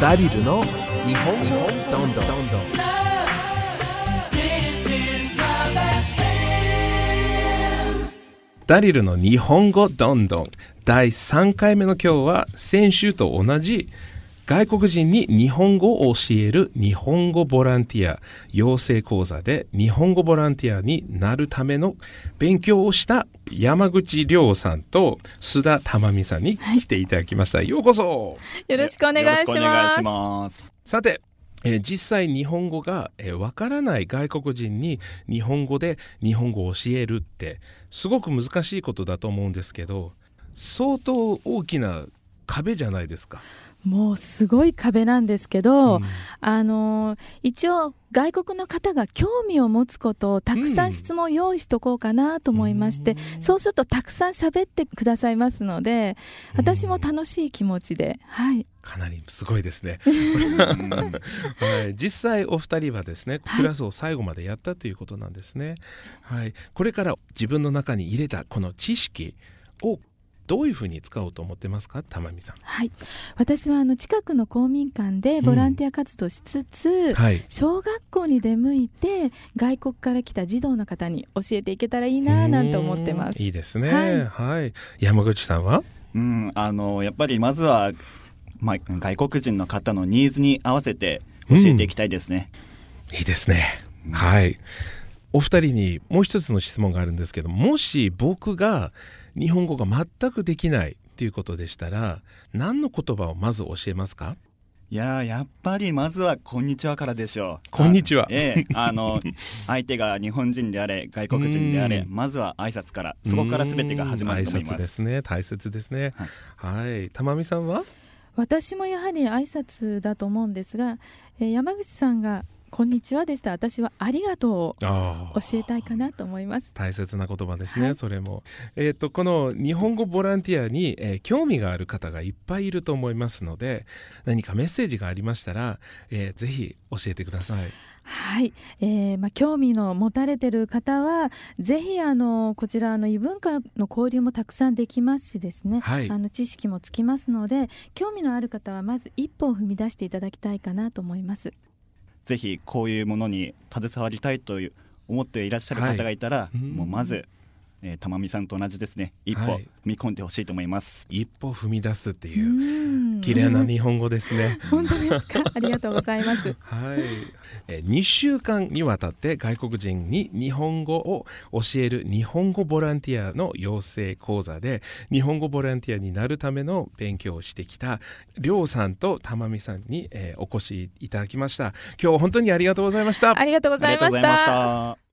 ダリルの日本語どんどん。どんどんダリルの日本語どんどん。第3回目の今日は先週と同じ外国人に日本語を教える日本語ボランティア養成講座で日本語ボランティアになるための勉強をした山口亮さんと須田珠美さんに来ていただきました。ようこそよろしくお願いします。さて、えー実際日本語がえーわからない外国人に日本語で日本語を教えるってすごく難しいことだと思うんですけど相当大きな壁じゃないですか。もうすごい壁なんですけど、うん。あのー一応外国の方が興味を持つことをたくさん質問を用意しとこうかなと思いまして、そうするとたくさん喋ってくださいますので、私も楽しい気持ちで、はい。かなりすごいですね、はい、実際お二人はですねはい。クラスを最後までやったということなんですね、はい、これから自分の中に入れたこの知識をどういうふうに使おうと思ってますか？玉美さん。はい。私はあの近くの公民館でボランティア活動しつつ、はい。小学校に出向いて外国から来た児童の方に教えていけたらいいななんて思ってます。うん。いいですね。はい。はい、山口さんは？うん、あの、やっぱりまずは、まあ、外国人の方のニーズに合わせて教えていきたいですね。いいですね。はい。お二人にもう一つの質問があるんですけど、もし僕が日本語が全くできないということでしたら、何の言葉をまず教えますか？いやーやっぱりまずは、こんにちはからでしょう。こんにちはあええ、あの、相手が日本人であれ、外国人であれ、うんまずは挨拶から、そこから全てが始まると思います。ですね。大切ですね。はい。玉美さんは？私もやはり挨拶だと思うんですが、えー山口さんが「こんにちは」でしたら私は「ありがとう」を。教えたいかなと思います。大切な言葉ですね、はいそれも。えっ、と、この日本語ボランティアに、えー興味がある方がいっぱいいると思いますので、何かメッセージがありましたら、えーぜひ教えてください。はい、えーまあ、興味の持たれてる方はぜひあのこちらの異文化の交流もたくさんできますしですね、はいあの知識もつきますので興味のある方はまず一歩を踏み出していただきたいかなと思います。ぜひ、こういうものに携わりたいという思っていらっしゃる方がいたら、はい。うん。もうまず、えー、玉美さんと同じですね、一歩はい。踏み込んでほしいと思います。一歩踏み出すってう。いう、ん綺麗な日本語ですね。本当ですか？ありがとうございます。はい、え2週間にわたって外国人に日本語を教える日本語ボランティアの養成講座で日本語ボランティアになるための勉強をしてきたりょうさんとたまみさんに、えーお越しいただきました今日は本当にありがとうございましたありがとうごあざいました。